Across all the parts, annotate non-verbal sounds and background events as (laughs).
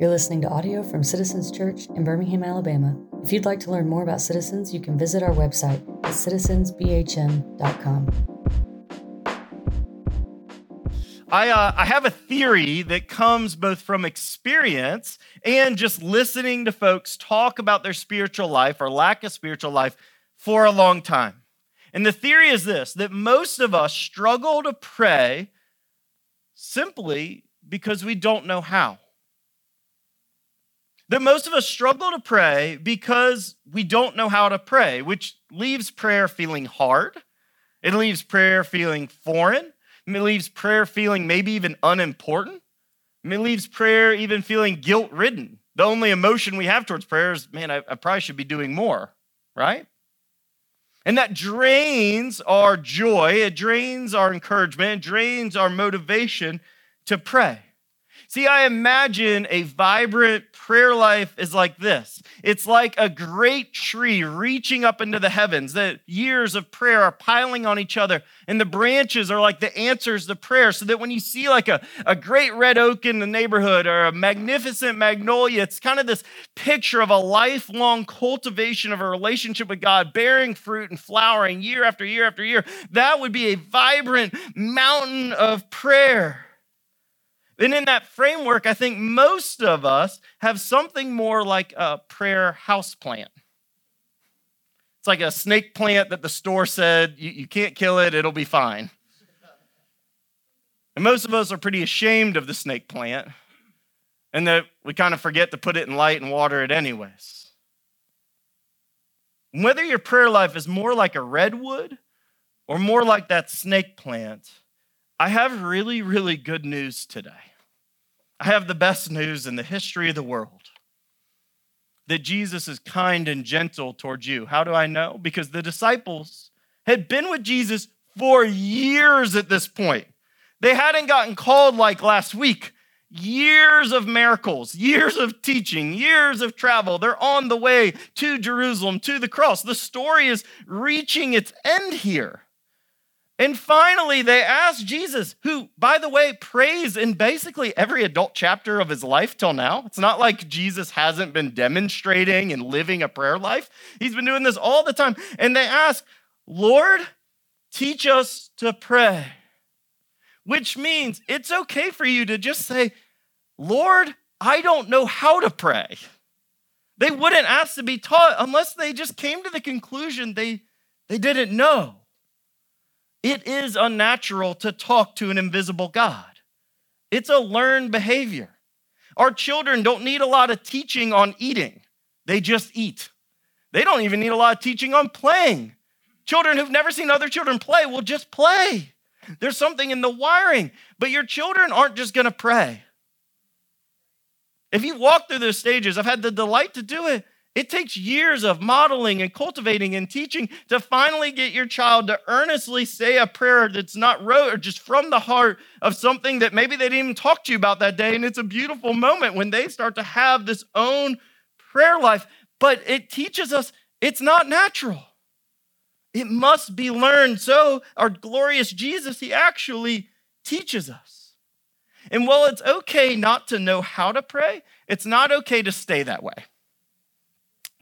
You're listening to audio from Citizens Church in Birmingham, Alabama. If you'd like to learn more about Citizens, you can visit our website at citizensbhm.com. I, uh, I have a theory that comes both from experience and just listening to folks talk about their spiritual life or lack of spiritual life for a long time. And the theory is this that most of us struggle to pray simply because we don't know how. That most of us struggle to pray because we don't know how to pray, which leaves prayer feeling hard. It leaves prayer feeling foreign. It leaves prayer feeling maybe even unimportant. It leaves prayer even feeling guilt ridden. The only emotion we have towards prayer is, man, I, I probably should be doing more, right? And that drains our joy, it drains our encouragement, it drains our motivation to pray. See, I imagine a vibrant prayer life is like this it's like a great tree reaching up into the heavens. The years of prayer are piling on each other, and the branches are like the answers to prayer. So that when you see like a, a great red oak in the neighborhood or a magnificent magnolia, it's kind of this picture of a lifelong cultivation of a relationship with God, bearing fruit and flowering year after year after year. That would be a vibrant mountain of prayer. And in that framework, I think most of us have something more like a prayer house plant. It's like a snake plant that the store said, you, you can't kill it, it'll be fine. And most of us are pretty ashamed of the snake plant, and that we kind of forget to put it in light and water it anyways. Whether your prayer life is more like a redwood or more like that snake plant, I have really, really good news today. I have the best news in the history of the world that Jesus is kind and gentle towards you. How do I know? Because the disciples had been with Jesus for years at this point. They hadn't gotten called like last week. Years of miracles, years of teaching, years of travel. They're on the way to Jerusalem, to the cross. The story is reaching its end here. And finally, they asked Jesus, who, by the way, prays in basically every adult chapter of his life till now. It's not like Jesus hasn't been demonstrating and living a prayer life. He's been doing this all the time. And they ask, Lord, teach us to pray, which means it's okay for you to just say, Lord, I don't know how to pray. They wouldn't ask to be taught unless they just came to the conclusion they, they didn't know. It is unnatural to talk to an invisible God. It's a learned behavior. Our children don't need a lot of teaching on eating, they just eat. They don't even need a lot of teaching on playing. Children who've never seen other children play will just play. There's something in the wiring, but your children aren't just gonna pray. If you walk through those stages, I've had the delight to do it. It takes years of modeling and cultivating and teaching to finally get your child to earnestly say a prayer that's not rote or just from the heart of something that maybe they didn't even talk to you about that day. And it's a beautiful moment when they start to have this own prayer life. But it teaches us it's not natural, it must be learned. So, our glorious Jesus, he actually teaches us. And while it's okay not to know how to pray, it's not okay to stay that way.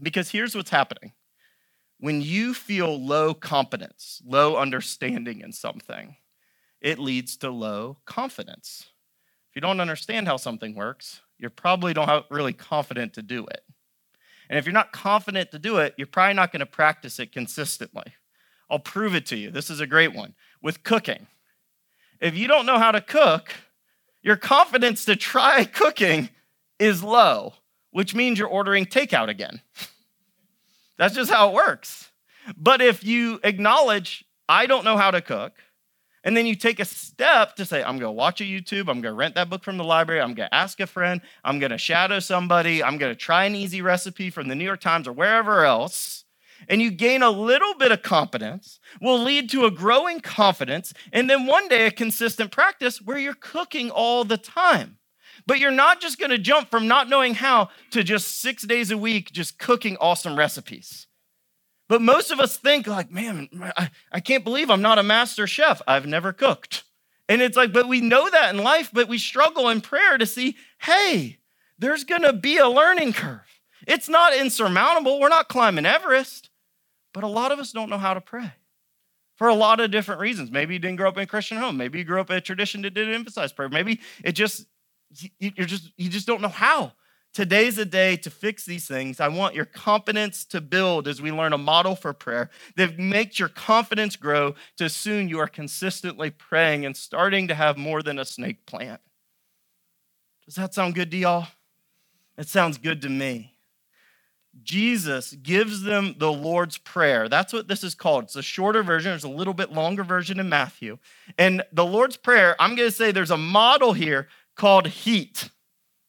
Because here's what's happening when you feel low competence, low understanding in something, it leads to low confidence. If you don't understand how something works, you're probably not really confident to do it. And if you're not confident to do it, you're probably not going to practice it consistently. I'll prove it to you. This is a great one with cooking. If you don't know how to cook, your confidence to try (laughs) cooking is low which means you're ordering takeout again. That's just how it works. But if you acknowledge, I don't know how to cook, and then you take a step to say, I'm gonna watch a YouTube, I'm gonna rent that book from the library, I'm gonna ask a friend, I'm gonna shadow somebody, I'm gonna try an easy recipe from the New York Times or wherever else, and you gain a little bit of competence, will lead to a growing confidence, and then one day a consistent practice where you're cooking all the time. But you're not just gonna jump from not knowing how to just six days a week just cooking awesome recipes. But most of us think, like, man, I, I can't believe I'm not a master chef. I've never cooked. And it's like, but we know that in life, but we struggle in prayer to see, hey, there's gonna be a learning curve. It's not insurmountable. We're not climbing Everest, but a lot of us don't know how to pray for a lot of different reasons. Maybe you didn't grow up in a Christian home. Maybe you grew up in a tradition that didn't emphasize prayer. Maybe it just you're just you just don't know how. Today's a day to fix these things. I want your confidence to build as we learn a model for prayer that makes your confidence grow to soon you are consistently praying and starting to have more than a snake plant. Does that sound good to y'all? It sounds good to me. Jesus gives them the Lord's Prayer. That's what this is called. It's a shorter version, there's a little bit longer version in Matthew. And the Lord's Prayer, I'm going to say there's a model here called heat.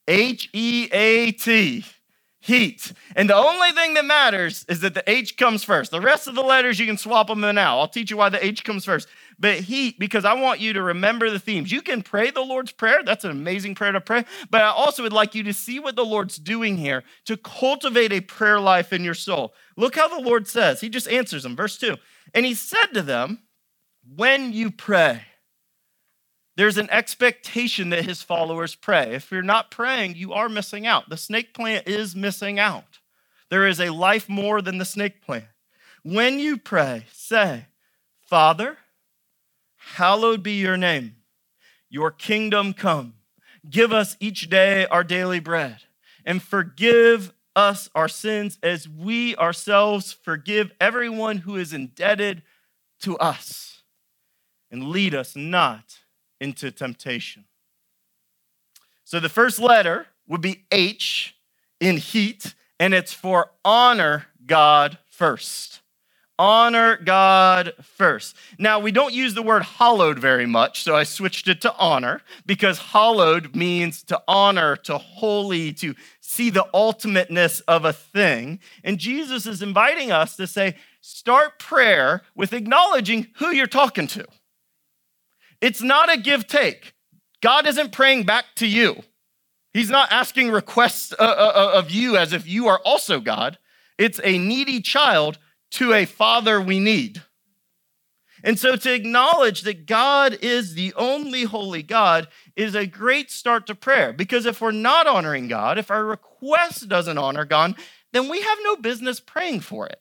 H E A T. Heat. And the only thing that matters is that the H comes first. The rest of the letters, you can swap them in now. I'll teach you why the H comes first. But heat, because I want you to remember the themes. You can pray the Lord's Prayer. That's an amazing prayer to pray. But I also would like you to see what the Lord's doing here to cultivate a prayer life in your soul. Look how the Lord says. He just answers them. Verse 2. And he said to them, When you pray, there's an expectation that his followers pray. If you're not praying, you are missing out. The snake plant is missing out. There is a life more than the snake plant. When you pray, say, Father, hallowed be your name. Your kingdom come. Give us each day our daily bread and forgive us our sins as we ourselves forgive everyone who is indebted to us. And lead us not into temptation. So the first letter would be H in heat, and it's for honor God first. Honor God first. Now, we don't use the word hallowed very much, so I switched it to honor because hallowed means to honor, to holy, to see the ultimateness of a thing. And Jesus is inviting us to say, start prayer with acknowledging who you're talking to. It's not a give take. God isn't praying back to you. He's not asking requests uh, uh, uh, of you as if you are also God. It's a needy child to a father we need. And so to acknowledge that God is the only holy God is a great start to prayer. Because if we're not honoring God, if our request doesn't honor God, then we have no business praying for it.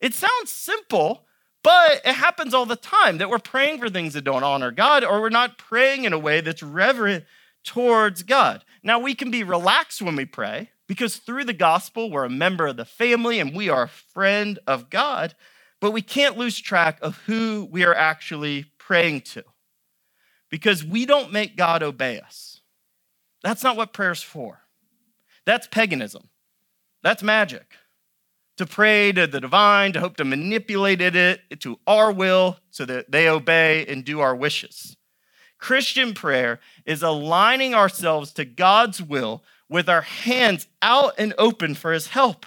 It sounds simple, but it happens all the time that we're praying for things that don't honor God or we're not praying in a way that's reverent towards God. Now, we can be relaxed when we pray because through the gospel, we're a member of the family and we are a friend of God, but we can't lose track of who we are actually praying to because we don't make God obey us. That's not what prayer's for. That's paganism. That's magic to pray to the divine, to hope to manipulate it to our will so that they obey and do our wishes. Christian prayer is aligning ourselves to God's will with our hands out and open for his help.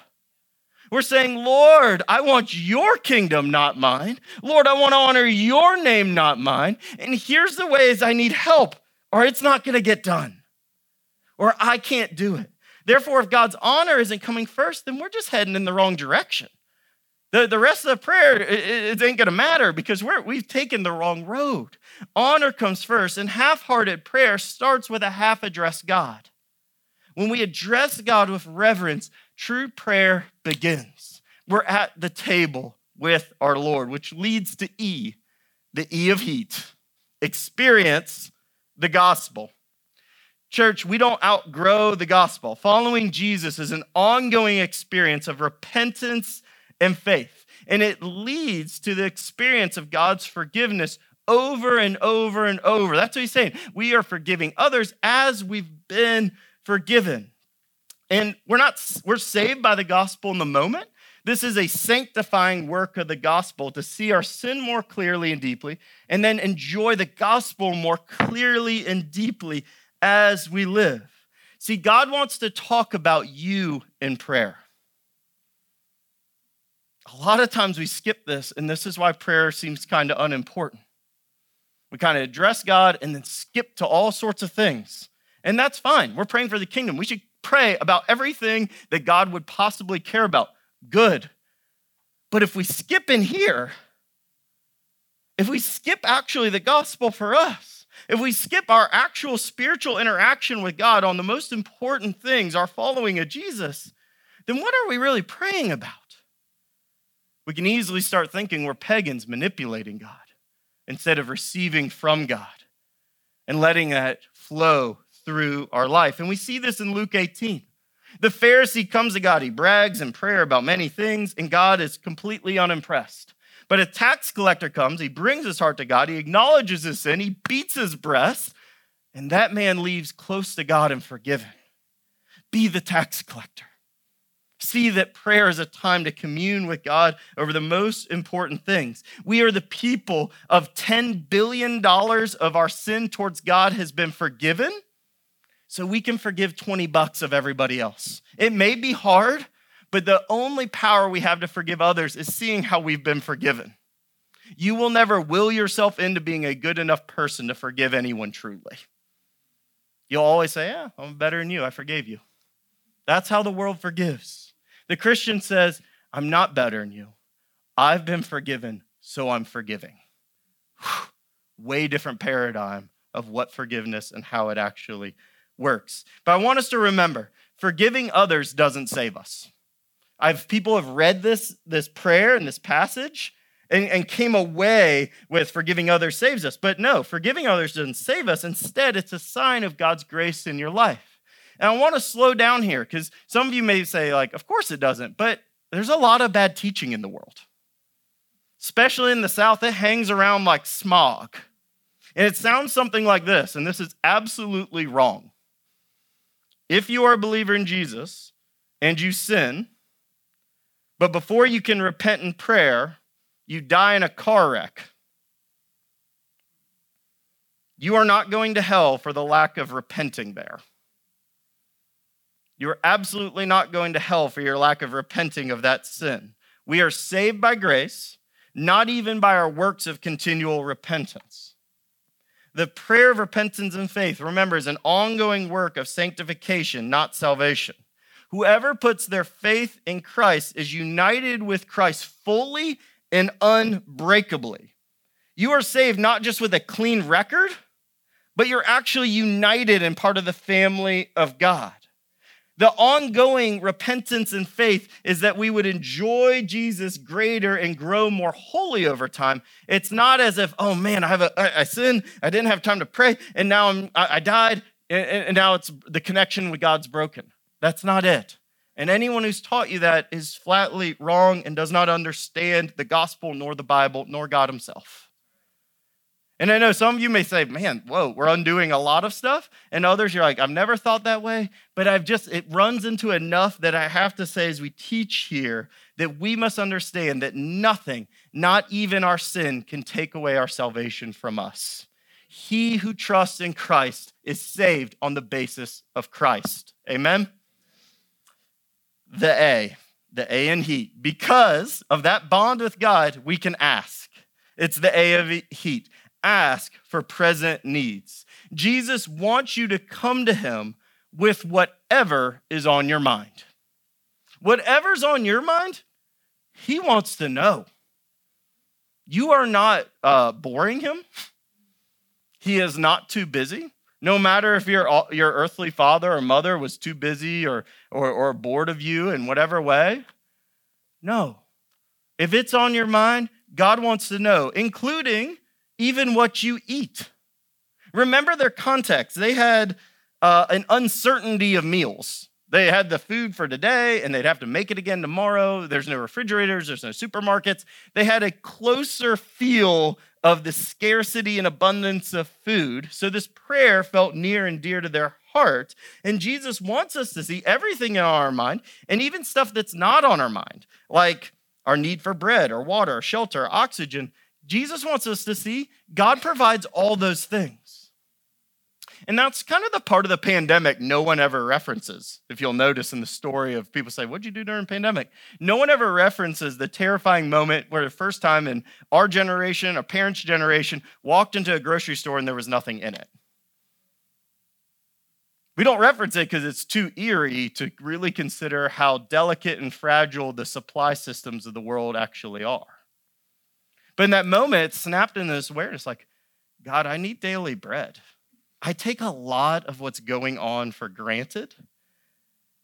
We're saying, Lord, I want your kingdom, not mine. Lord, I want to honor your name, not mine. And here's the ways I need help, or it's not going to get done, or I can't do it. Therefore, if God's honor isn't coming first, then we're just heading in the wrong direction. The, the rest of the prayer, it, it ain't gonna matter because we're, we've taken the wrong road. Honor comes first, and half hearted prayer starts with a half addressed God. When we address God with reverence, true prayer begins. We're at the table with our Lord, which leads to E, the E of heat. Experience the gospel. Church, we don't outgrow the gospel. Following Jesus is an ongoing experience of repentance and faith, and it leads to the experience of God's forgiveness over and over and over. That's what he's saying. We are forgiving others as we've been forgiven. And we're not we're saved by the gospel in the moment. This is a sanctifying work of the gospel to see our sin more clearly and deeply, and then enjoy the gospel more clearly and deeply as we live. See, God wants to talk about you in prayer. A lot of times we skip this, and this is why prayer seems kind of unimportant. We kind of address God and then skip to all sorts of things. And that's fine. We're praying for the kingdom. We should pray about everything that God would possibly care about. Good. But if we skip in here, if we skip actually the gospel for us, if we skip our actual spiritual interaction with God on the most important things, our following of Jesus, then what are we really praying about? We can easily start thinking we're pagans manipulating God instead of receiving from God and letting that flow through our life. And we see this in Luke 18. The Pharisee comes to God, he brags in prayer about many things, and God is completely unimpressed. But a tax collector comes, he brings his heart to God, he acknowledges his sin, he beats his breast, and that man leaves close to God and forgiven. Be the tax collector. See that prayer is a time to commune with God over the most important things. We are the people of $10 billion of our sin towards God has been forgiven, so we can forgive 20 bucks of everybody else. It may be hard, but the only power we have to forgive others is seeing how we've been forgiven. You will never will yourself into being a good enough person to forgive anyone truly. You'll always say, Yeah, I'm better than you. I forgave you. That's how the world forgives. The Christian says, I'm not better than you. I've been forgiven, so I'm forgiving. Way different paradigm of what forgiveness and how it actually works. But I want us to remember forgiving others doesn't save us. I've people have read this, this prayer and this passage and, and came away with forgiving others saves us. But no, forgiving others doesn't save us. Instead, it's a sign of God's grace in your life. And I want to slow down here because some of you may say, like, of course it doesn't, but there's a lot of bad teaching in the world. Especially in the South, it hangs around like smog. And it sounds something like this, and this is absolutely wrong. If you are a believer in Jesus and you sin, but before you can repent in prayer, you die in a car wreck. You are not going to hell for the lack of repenting there. You are absolutely not going to hell for your lack of repenting of that sin. We are saved by grace, not even by our works of continual repentance. The prayer of repentance and faith, remember, is an ongoing work of sanctification, not salvation. Whoever puts their faith in Christ is united with Christ fully and unbreakably. You are saved not just with a clean record, but you're actually united and part of the family of God. The ongoing repentance and faith is that we would enjoy Jesus greater and grow more holy over time. It's not as if, oh man, I have a, I, I sinned, I didn't have time to pray, and now I'm, I, I died, and, and now it's the connection with God's broken. That's not it. And anyone who's taught you that is flatly wrong and does not understand the gospel, nor the Bible, nor God Himself. And I know some of you may say, man, whoa, we're undoing a lot of stuff. And others, you're like, I've never thought that way. But I've just, it runs into enough that I have to say, as we teach here, that we must understand that nothing, not even our sin, can take away our salvation from us. He who trusts in Christ is saved on the basis of Christ. Amen? The A, the A in heat. Because of that bond with God, we can ask. It's the A of heat. Ask for present needs. Jesus wants you to come to him with whatever is on your mind. Whatever's on your mind, he wants to know. You are not uh, boring him. He is not too busy. No matter if your, your earthly father or mother was too busy or, or, or bored of you in whatever way. No. If it's on your mind, God wants to know, including even what you eat. Remember their context. They had uh, an uncertainty of meals. They had the food for today and they'd have to make it again tomorrow. There's no refrigerators, there's no supermarkets. They had a closer feel of the scarcity and abundance of food. So this prayer felt near and dear to their heart. And Jesus wants us to see everything in our mind and even stuff that's not on our mind, like our need for bread or water shelter oxygen. Jesus wants us to see God provides all those things. And that's kind of the part of the pandemic no one ever references. If you'll notice in the story of people say, What'd you do during pandemic? No one ever references the terrifying moment where the first time in our generation, our parents' generation, walked into a grocery store and there was nothing in it. We don't reference it because it's too eerie to really consider how delicate and fragile the supply systems of the world actually are. But in that moment, it snapped into this awareness like, God, I need daily bread. I take a lot of what's going on for granted,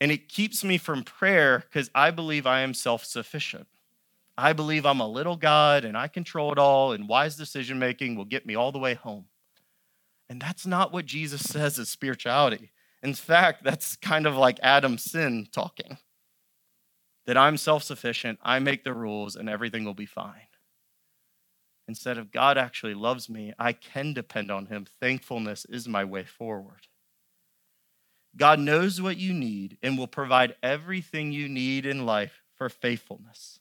and it keeps me from prayer because I believe I am self sufficient. I believe I'm a little God and I control it all, and wise decision making will get me all the way home. And that's not what Jesus says is spirituality. In fact, that's kind of like Adam's sin talking that I'm self sufficient, I make the rules, and everything will be fine. Instead of God actually loves me, I can depend on Him. Thankfulness is my way forward. God knows what you need and will provide everything you need in life for faithfulness.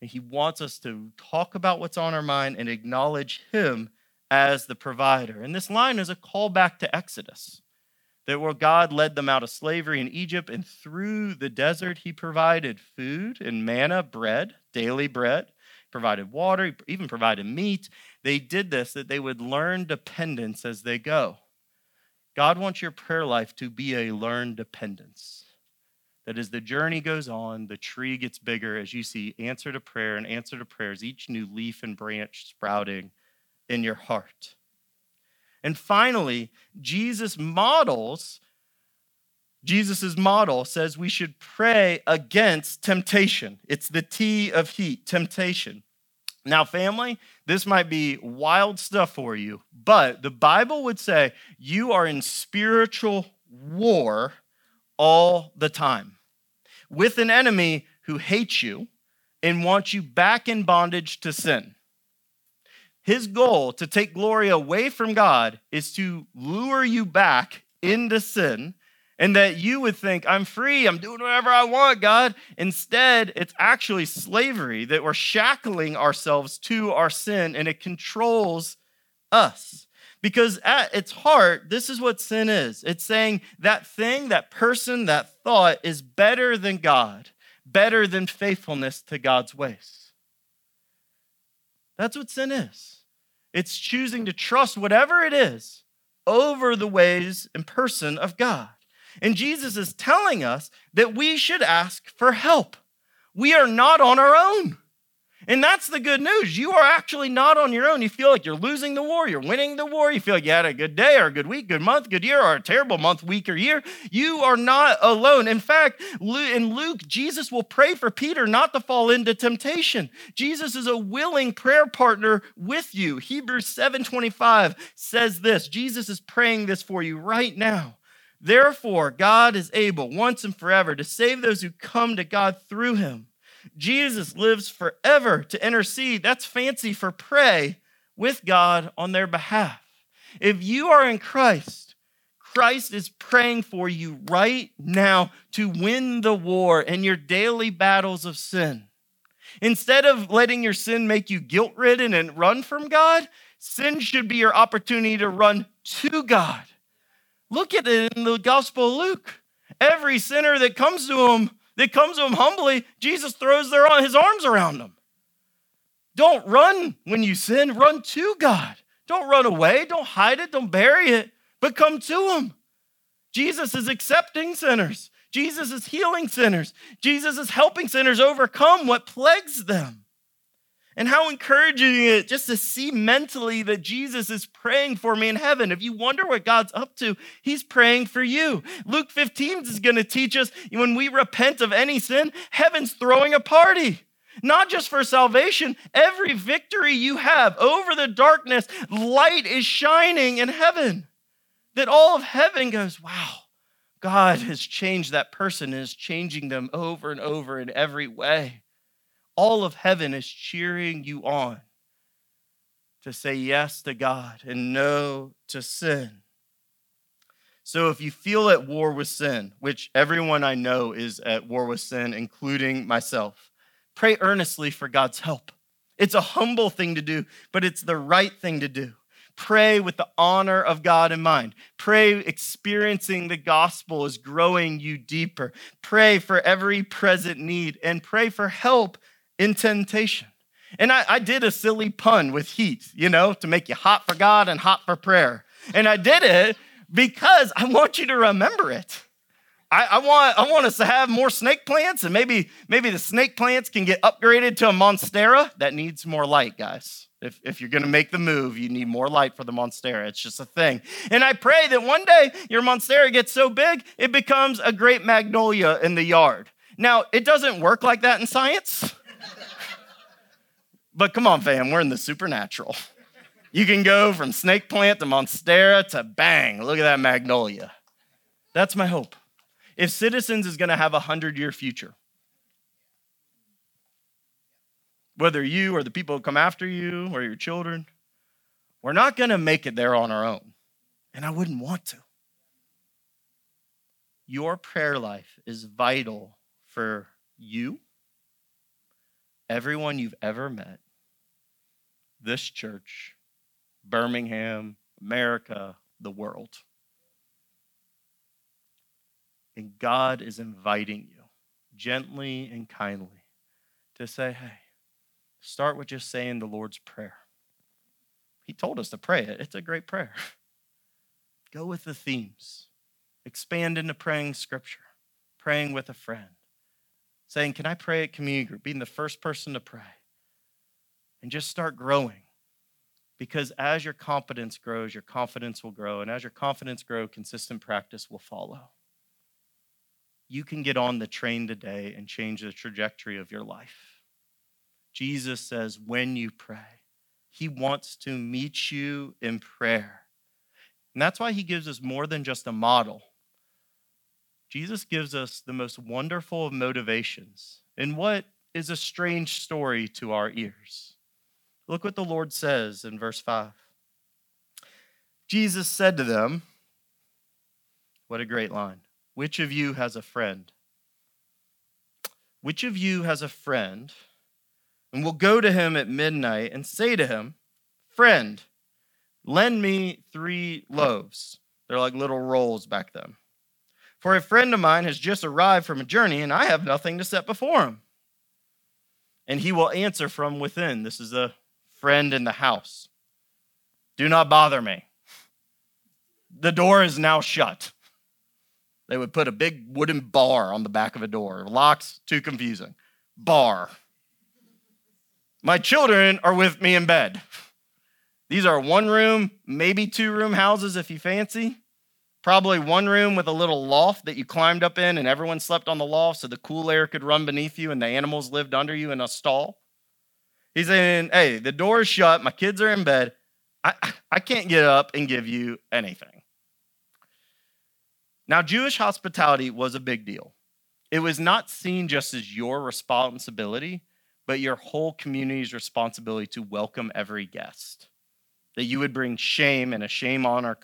And He wants us to talk about what's on our mind and acknowledge Him as the provider. And this line is a callback to Exodus, that where God led them out of slavery in Egypt, and through the desert, He provided food and manna, bread, daily bread provided water, even provided meat. They did this that they would learn dependence as they go. God wants your prayer life to be a learned dependence. That as the journey goes on, the tree gets bigger as you see answer to prayer and answer to prayers, each new leaf and branch sprouting in your heart. And finally, Jesus models Jesus' model says we should pray against temptation. It's the T of heat, temptation. Now, family, this might be wild stuff for you, but the Bible would say you are in spiritual war all the time with an enemy who hates you and wants you back in bondage to sin. His goal to take glory away from God is to lure you back into sin and that you would think, I'm free, I'm doing whatever I want, God. Instead, it's actually slavery that we're shackling ourselves to our sin and it controls us. Because at its heart, this is what sin is it's saying that thing, that person, that thought is better than God, better than faithfulness to God's ways. That's what sin is. It's choosing to trust whatever it is over the ways and person of God. And Jesus is telling us that we should ask for help. We are not on our own. And that's the good news. You are actually not on your own. You feel like you're losing the war, you're winning the war. You feel like you had a good day or a good week, good month, good year, or a terrible month, week, or year. You are not alone. In fact, in Luke, Jesus will pray for Peter not to fall into temptation. Jesus is a willing prayer partner with you. Hebrews 7:25 says this. Jesus is praying this for you right now. Therefore, God is able once and forever to save those who come to God through him. Jesus lives forever to intercede. That's fancy for pray with God on their behalf. If you are in Christ, Christ is praying for you right now to win the war in your daily battles of sin. Instead of letting your sin make you guilt ridden and run from God, sin should be your opportunity to run to God Look at it in the Gospel of Luke. Every sinner that comes to him, that comes to him humbly, Jesus throws their, his arms around them. Don't run when you sin, run to God. Don't run away, don't hide it, don't bury it, but come to him. Jesus is accepting sinners. Jesus is healing sinners. Jesus is helping sinners overcome what plagues them. And how encouraging it just to see mentally that Jesus is praying for me in heaven. If you wonder what God's up to, he's praying for you. Luke 15 is going to teach us when we repent of any sin, heaven's throwing a party. Not just for salvation, every victory you have over the darkness, light is shining in heaven. That all of heaven goes, wow, God has changed that person and is changing them over and over in every way all of heaven is cheering you on to say yes to God and no to sin. So if you feel at war with sin, which everyone I know is at war with sin, including myself, pray earnestly for God's help. It's a humble thing to do, but it's the right thing to do. Pray with the honor of God in mind. Pray experiencing the gospel is growing you deeper. Pray for every present need and pray for help in temptation. And I, I, did a silly pun with heat, you know, to make you hot for God and hot for prayer. And I did it because I want you to remember it. I, I, want, I want us to have more snake plants, and maybe, maybe the snake plants can get upgraded to a monstera that needs more light, guys. If, if you're to make the move, you need more light for the Monstera. It's just a thing. And I pray that one day your Monstera gets so big, it becomes a great magnolia in the yard. Now, it doesn't work like that in science. But come on, fam, we're in the supernatural. You can go from snake plant to Monstera to bang, look at that magnolia. That's my hope. If Citizens is going to have a 100 year future, whether you or the people who come after you or your children, we're not going to make it there on our own. And I wouldn't want to. Your prayer life is vital for you, everyone you've ever met, this church, Birmingham, America, the world. And God is inviting you gently and kindly to say, hey, Start with just saying the Lord's Prayer. He told us to pray it, it's a great prayer. (laughs) Go with the themes, expand into praying scripture, praying with a friend, saying, Can I pray at community group? Being the first person to pray. And just start growing. Because as your confidence grows, your confidence will grow. And as your confidence grows, consistent practice will follow. You can get on the train today and change the trajectory of your life. Jesus says, when you pray, he wants to meet you in prayer. And that's why he gives us more than just a model. Jesus gives us the most wonderful of motivations in what is a strange story to our ears. Look what the Lord says in verse 5. Jesus said to them, What a great line. Which of you has a friend? Which of you has a friend? and will go to him at midnight and say to him, Friend, lend me three loaves. They're like little rolls back then. For a friend of mine has just arrived from a journey, and I have nothing to set before him. And he will answer from within. This is a friend in the house. Do not bother me. The door is now shut. They would put a big wooden bar on the back of a door. Locks, too confusing. Bar. My children are with me in bed. These are one room, maybe two room houses if you fancy. Probably one room with a little loft that you climbed up in, and everyone slept on the loft so the cool air could run beneath you and the animals lived under you in a stall. He's saying, Hey, the door is shut. My kids are in bed. I, I can't get up and give you anything. Now, Jewish hospitality was a big deal. It was not seen just as your responsibility, but your whole community's responsibility to welcome every guest. That you would bring shame and a shame on our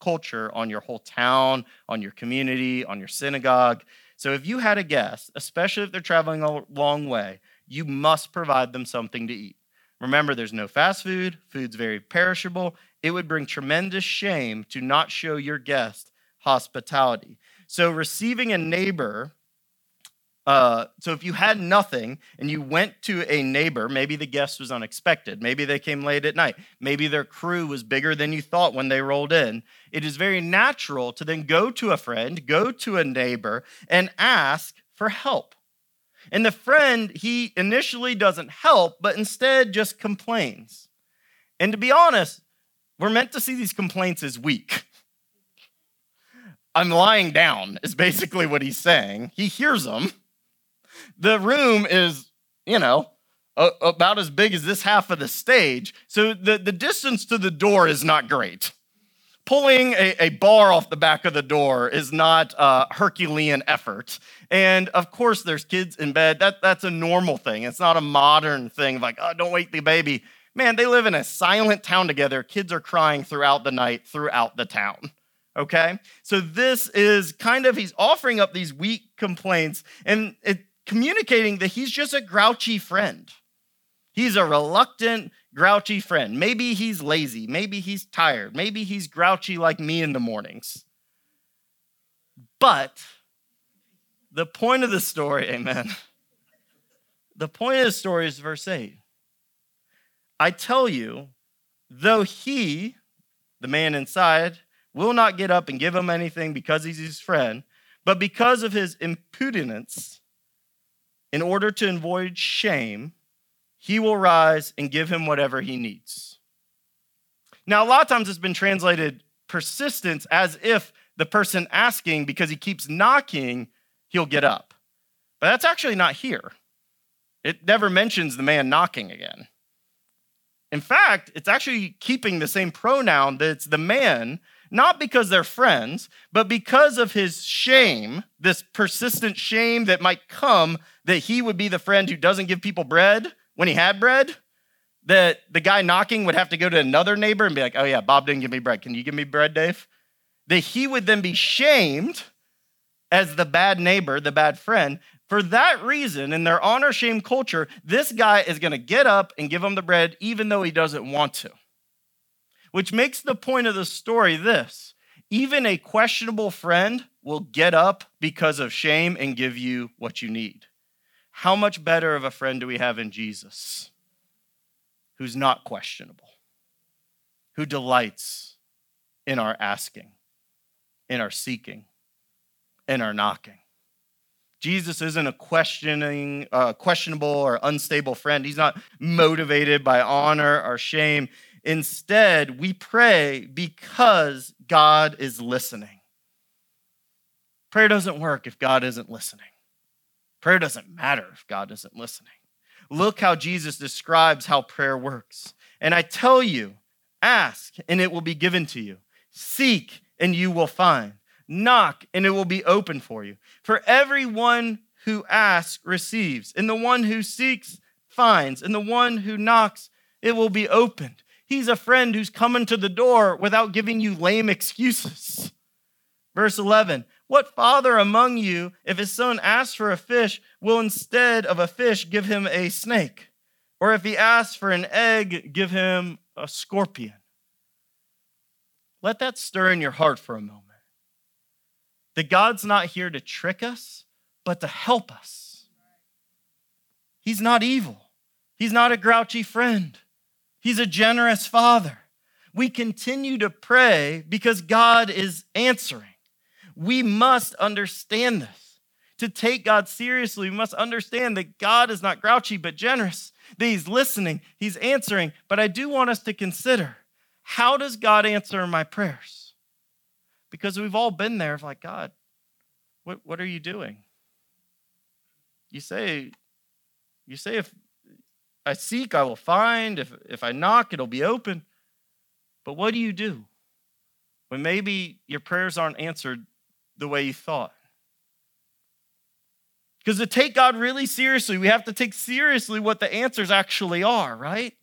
culture, on your whole town, on your community, on your synagogue. So if you had a guest, especially if they're traveling a long way, you must provide them something to eat. Remember, there's no fast food, food's very perishable. It would bring tremendous shame to not show your guest hospitality. So, receiving a neighbor uh, so if you had nothing and you went to a neighbor, maybe the guest was unexpected, maybe they came late at night, maybe their crew was bigger than you thought when they rolled in, it is very natural to then go to a friend, go to a neighbor, and ask for help. And the friend, he initially doesn't help, but instead just complains. And to be honest, we're meant to see these complaints as weak. I'm lying down, is basically what he's saying. He hears them the room is, you know, a, about as big as this half of the stage. So the, the distance to the door is not great. Pulling a, a bar off the back of the door is not a Herculean effort. And of course, there's kids in bed. That, that's a normal thing. It's not a modern thing like, oh, don't wake the baby. Man, they live in a silent town together. Kids are crying throughout the night, throughout the town okay? So this is kind of, he's offering up these weak complaints, and it, communicating that he's just a grouchy friend. He's a reluctant, grouchy friend. Maybe he's lazy. Maybe he's tired. Maybe he's grouchy like me in the mornings. But the point of the story, amen. The point of the story is verse 8. I tell you, though he, the man inside, will not get up and give him anything because he's his friend, but because of his impudence, in order to avoid shame, he will rise and give him whatever he needs. Now, a lot of times it's been translated persistence as if the person asking, because he keeps knocking, he'll get up. But that's actually not here. It never mentions the man knocking again. In fact, it's actually keeping the same pronoun that it's the man, not because they're friends, but because of his shame, this persistent shame that might come that he would be the friend who doesn't give people bread when he had bread. That the guy knocking would have to go to another neighbor and be like, oh, yeah, Bob didn't give me bread. Can you give me bread, Dave? That he would then be shamed as the bad neighbor, the bad friend, for that reason, in their honor shame culture, this guy is to get up and give him the bread even though he doesn't want to. Which makes the point of the story this even a questionable friend will get up because of shame and give you what you need. How much better of a friend do we have in Jesus who's not questionable, who delights in our asking, in our seeking, in our knocking? Jesus isn't a questioning, uh, questionable or unstable friend. He's not motivated by honor or shame. Instead, we pray because God is listening. Prayer doesn't work if God isn't listening. Prayer doesn't matter if God isn't listening. Look how Jesus describes how prayer works. And I tell you, ask and it will be given to you. Seek and you will find. Knock, and it will be open for you. For everyone who asks receives, and the one who seeks finds, and the one who knocks, it will be opened. He's a friend who's coming to the door without giving you lame excuses. Verse 11 What father among you, if his son asks for a fish, will instead of a fish give him a snake? Or if he asks for an egg, give him a scorpion? Let that stir in your heart for a moment. That God's not here to trick us, but to help us. He's not evil. He's not a grouchy friend. He's a generous father. We continue to pray because God is answering. We must understand this. To take God seriously, we must understand that God is not grouchy but generous, that He's listening, He's answering. But I do want us to consider how does God answer my prayers? Because we've all been there of like, God, what, what are you doing? You say, you say, if I seek, I will find. If, if I knock, it'll be open. But what do you do when maybe your prayers aren't answered the way you thought? Because to take God really seriously, we have to take seriously what the answers actually are, right?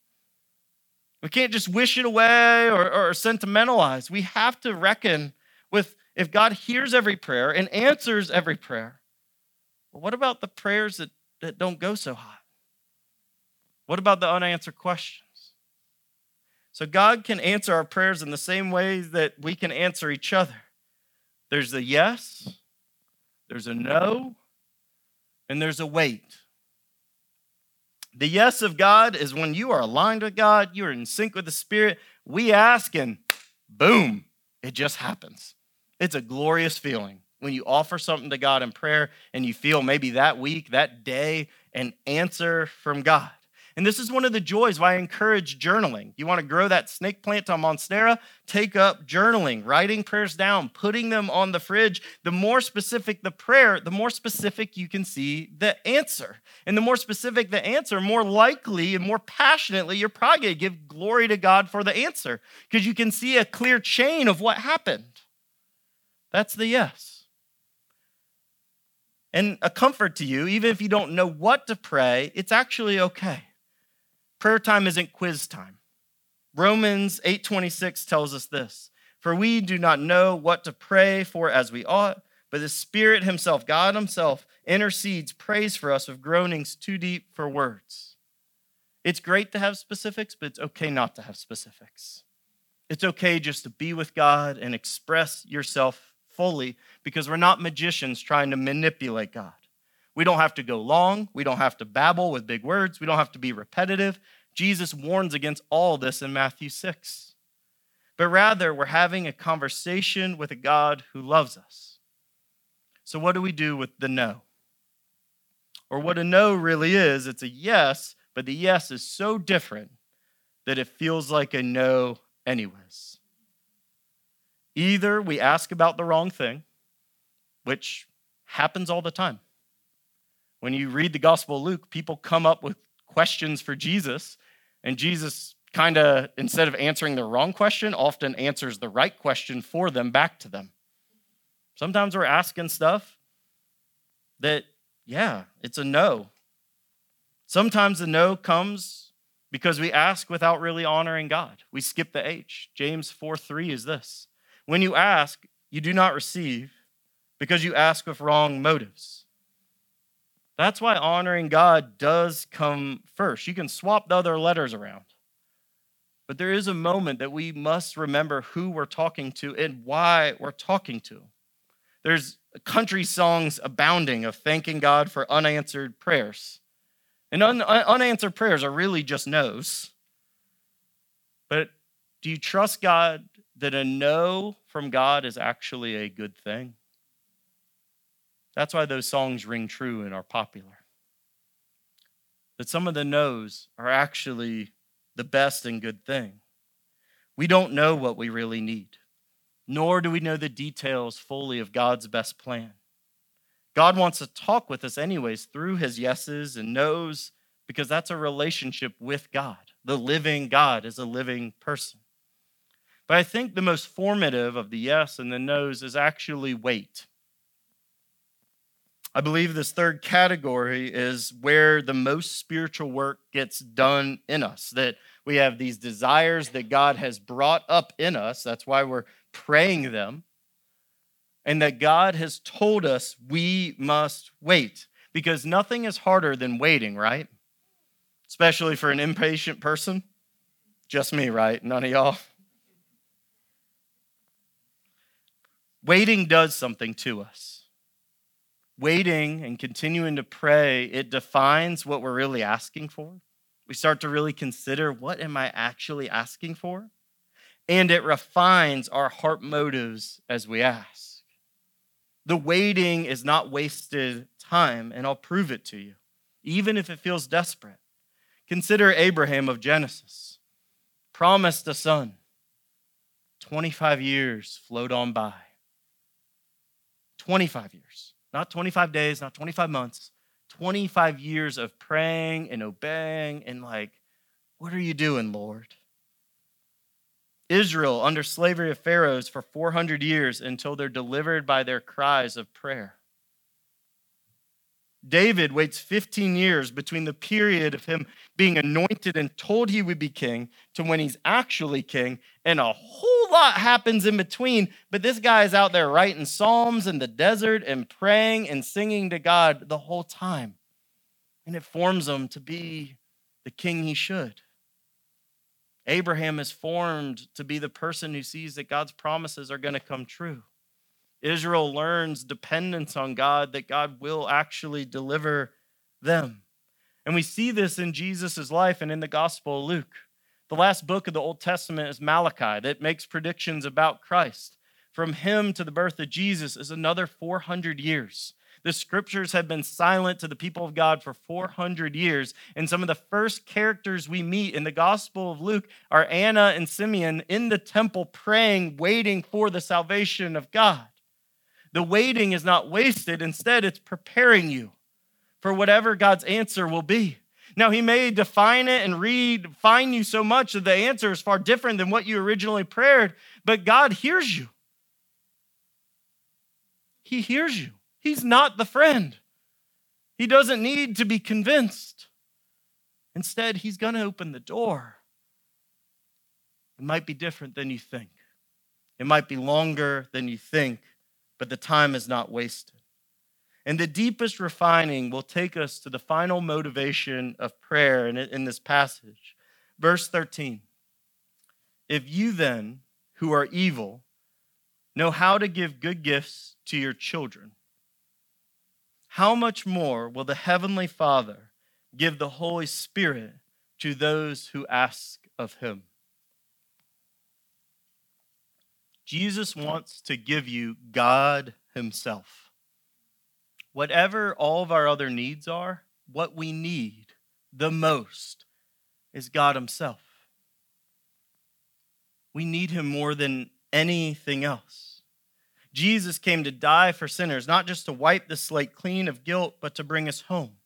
We can't just wish it away or, or sentimentalize. We have to reckon with if God hears every prayer and answers every prayer, well, what about the prayers that, that don't go so hot? What about the unanswered questions? So God can answer our prayers in the same way that we can answer each other. There's a yes, there's a no, and there's a wait. The yes of God is when you are aligned with God, you are in sync with the Spirit. We ask, and boom, it just happens. It's a glorious feeling when you offer something to God in prayer and you feel maybe that week, that day, an answer from God. And this is one of the joys why I encourage journaling. You want to grow that snake plant on Monstera? Take up journaling, writing prayers down, putting them on the fridge. The more specific the prayer, the more specific you can see the answer. And the more specific the answer, more likely and more passionately, you're probably going to give glory to God for the answer because you can see a clear chain of what happened. That's the yes. And a comfort to you, even if you don't know what to pray, it's actually okay. Prayer time isn't quiz time. Romans 8:26 tells us this, "For we do not know what to pray for as we ought, but the Spirit himself, God himself, intercedes, prays for us with groanings too deep for words." It's great to have specifics, but it's okay not to have specifics. It's okay just to be with God and express yourself fully because we're not magicians trying to manipulate God. We don't have to go long. We don't have to babble with big words. We don't have to be repetitive. Jesus warns against all this in Matthew 6. But rather, we're having a conversation with a God who loves us. So, what do we do with the no? Or what a no really is, it's a yes, but the yes is so different that it feels like a no, anyways. Either we ask about the wrong thing, which happens all the time. When you read the Gospel of Luke, people come up with questions for Jesus, and Jesus kind of, instead of answering the wrong question, often answers the right question for them back to them. Sometimes we're asking stuff that, yeah, it's a no. Sometimes the no comes because we ask without really honoring God. We skip the H. James 4 3 is this When you ask, you do not receive because you ask with wrong motives. That's why honoring God does come first. You can swap the other letters around. But there is a moment that we must remember who we're talking to and why we're talking to. There's country songs abounding of thanking God for unanswered prayers. And un- unanswered prayers are really just no's. But do you trust God that a no from God is actually a good thing? That's why those songs ring true and are popular. That some of the no's are actually the best and good thing. We don't know what we really need, nor do we know the details fully of God's best plan. God wants to talk with us, anyways, through his yeses and nos, because that's a relationship with God. The living God is a living person. But I think the most formative of the yes and the nos is actually wait. I believe this third category is where the most spiritual work gets done in us. That we have these desires that God has brought up in us. That's why we're praying them. And that God has told us we must wait because nothing is harder than waiting, right? Especially for an impatient person. Just me, right? None of y'all. Waiting does something to us waiting and continuing to pray, it defines what we're really asking for. We start to really consider what am I actually asking for? And it refines our heart motives as we ask. The waiting is not wasted time, and I'll prove it to you, even if it feels desperate. Consider Abraham of Genesis, promised a son. 25 years flowed on by. 25 years. Not 25 days, not 25 months, 25 years of praying and obeying and like, what are you doing, Lord? Israel under slavery of Pharaohs for 400 years until they're delivered by their cries of prayer. David waits 15 years between the period of him being anointed and told he would be king to when he's actually king, and a whole lot happens in between. But this guy is out there writing psalms in the desert and praying and singing to God the whole time. And it forms him to be the king he should. Abraham is formed to be the person who sees that God's promises are going to come true. Israel learns dependence on God, that God will actually deliver them. And we see this in Jesus' life and in the Gospel of Luke. The last book of the Old Testament is Malachi that makes predictions about Christ. From him to the birth of Jesus is another 400 years. The scriptures have been silent to the people of God for 400 years. And some of the first characters we meet in the Gospel of Luke are Anna and Simeon in the temple praying, waiting for the salvation of God. The waiting is not wasted. Instead, it's preparing you for whatever God's answer will be. Now, He may define it and redefine you so much that the answer is far different than what you originally prayed, but God hears you. He hears you. He's not the friend. He doesn't need to be convinced. Instead, He's going to open the door. It might be different than you think, it might be longer than you think but the time is not wasted. And the deepest refining will take us to the final motivation of prayer in, in this passage. Verse 13 If you then, who are evil, know how to give good gifts to your children, how much more will the Heavenly Father give the Holy Spirit to those who ask of him? Jesus wants to give you God Himself. Whatever all of our other needs are, what we need the most is God Himself. We need Him more than anything else. Jesus came to die for sinners, not just to wipe the slate clean of guilt, but to bring us home,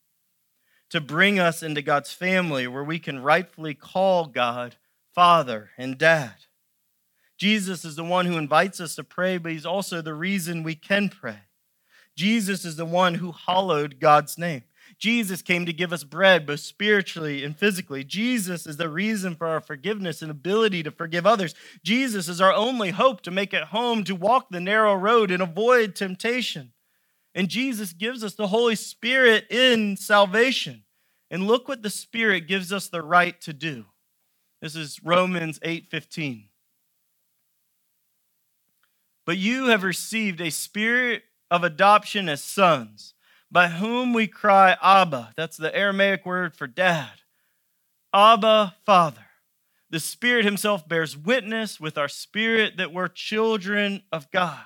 to bring us into God's family where we can rightfully call God Father and Dad. Jesus is the one who invites us to pray, but He's also the reason we can pray. Jesus is the one who hallowed God's name. Jesus came to give us bread, both spiritually and physically. Jesus is the reason for our forgiveness and ability to forgive others. Jesus is our only hope to make it home, to walk the narrow road and avoid temptation. And Jesus gives us the Holy Spirit in salvation. And look what the Spirit gives us the right to do. This is Romans 8 15. But you have received a spirit of adoption as sons by whom we cry, Abba. That's the Aramaic word for dad. Abba, Father. The Spirit Himself bears witness with our spirit that we're children of God.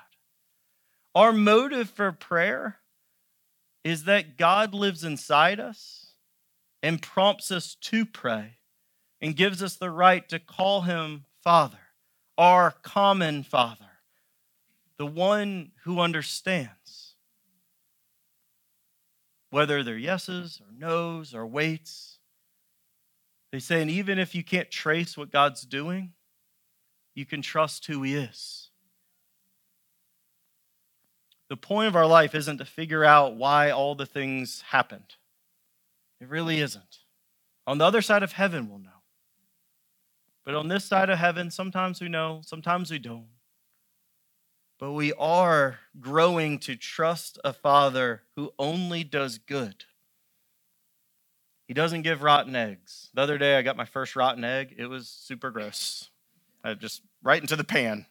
Our motive for prayer is that God lives inside us and prompts us to pray and gives us the right to call Him Father, our common Father, the one who understands whether they're yeses or nos or waits. They say, and even if you can't trace what God's doing, you can trust who He is. The point of our life isn't to figure out why all the things happened. It really isn't. On the other side of heaven, we'll know. But on this side of heaven, sometimes we know, sometimes we don't but we are growing to trust a Father who only does good. He doesn't give rotten eggs. The other day, I got my first rotten egg. It was super gross. I just right into the pan.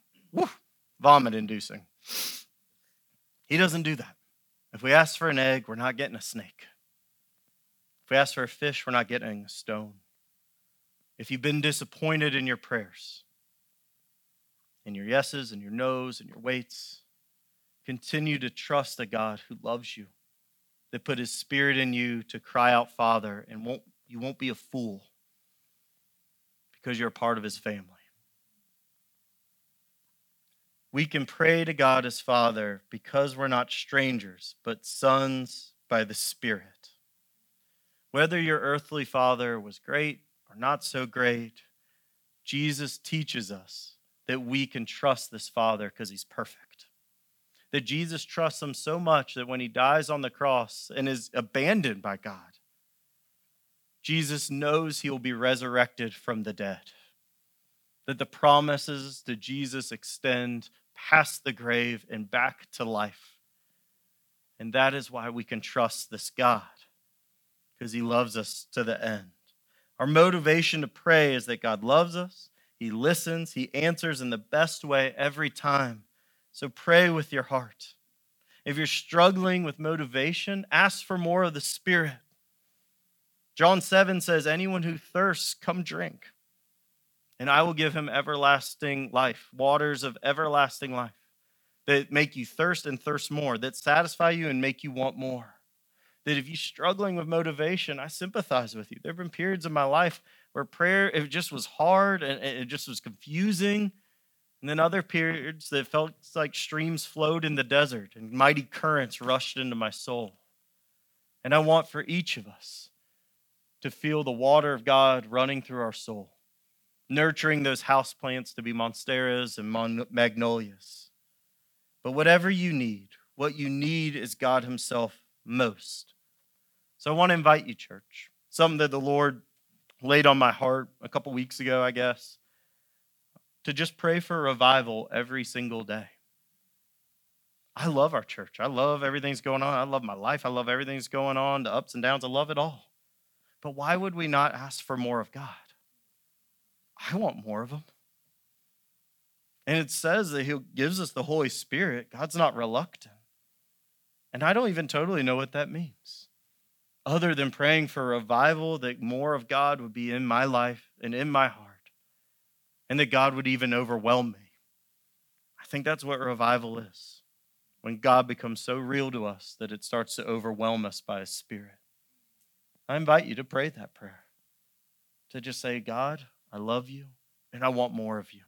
Vomit inducing. He doesn't do that. If we ask for an egg, we're not getting a snake. If we ask for a fish, we're not getting a stone. If you've been disappointed in your prayers, and your yeses and your nos and your waits. Continue to trust a God who loves you, that put his spirit in you to cry out, Father, and won't, you won't be a fool because you're a part of his family. We can pray to God as Father because we're not strangers, but sons by the Spirit. Whether your earthly father was great or not so great, Jesus teaches us that we can trust this Father because he's perfect. That Jesus trusts him so much that when he dies on the cross and is abandoned by God, Jesus knows he will be resurrected from the dead. That the promises to Jesus extend past the grave and back to life. And that is why we can trust this God, because he loves us to the end. Our motivation to pray is that God loves us, he listens, He answers in the best way every time. So pray with your heart. If you're struggling with motivation, ask for more of the Spirit. John 7 says, Anyone who thirsts, come drink, and I will give him everlasting life, waters of everlasting life that make you thirst and thirst more, that satisfy you and make you want more. That if you're struggling with motivation, I sympathize with you. There have been periods of my life where prayer it just was hard and it just was confusing. And then other periods that felt like streams flowed in the desert and mighty currents rushed into my soul. And i want for each of us to feel the water of god running through our soul nurturing those house plants to be monsteras and magnolias. But whatever you need what you need is god himself most. So i want to invite you church something that the lord laid on my heart a couple weeks ago, I guess, to just pray for revival every single day. I love our church. I love everything's going on. I love my life. I love everything's going on, the ups and downs. I love it all. But why would we not ask for more of God? I want more of Him. And it says that He gives us the Holy Spirit. God's not reluctant. And I don't even totally know what that means other than praying for revival, that more of God would be in my life and in my heart, and that God would even overwhelm me. I think that's what revival is when God becomes so real to us that it starts to overwhelm us by His Spirit. I invite you to pray that prayer. To just say, God, I love you and I want more of you.